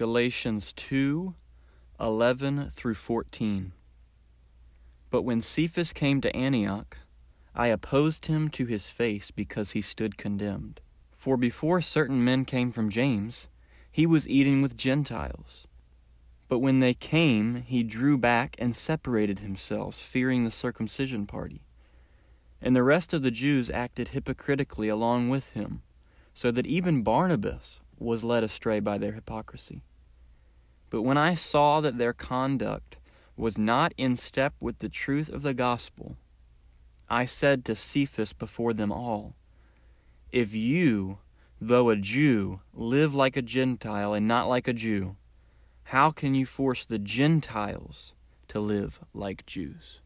Galatians 2 11 through 14. But when Cephas came to Antioch, I opposed him to his face because he stood condemned. For before certain men came from James, he was eating with Gentiles. But when they came, he drew back and separated himself, fearing the circumcision party. And the rest of the Jews acted hypocritically along with him, so that even Barnabas was led astray by their hypocrisy. But when I saw that their conduct was not in step with the truth of the gospel, I said to Cephas before them all, If you, though a Jew, live like a Gentile and not like a Jew, how can you force the Gentiles to live like Jews?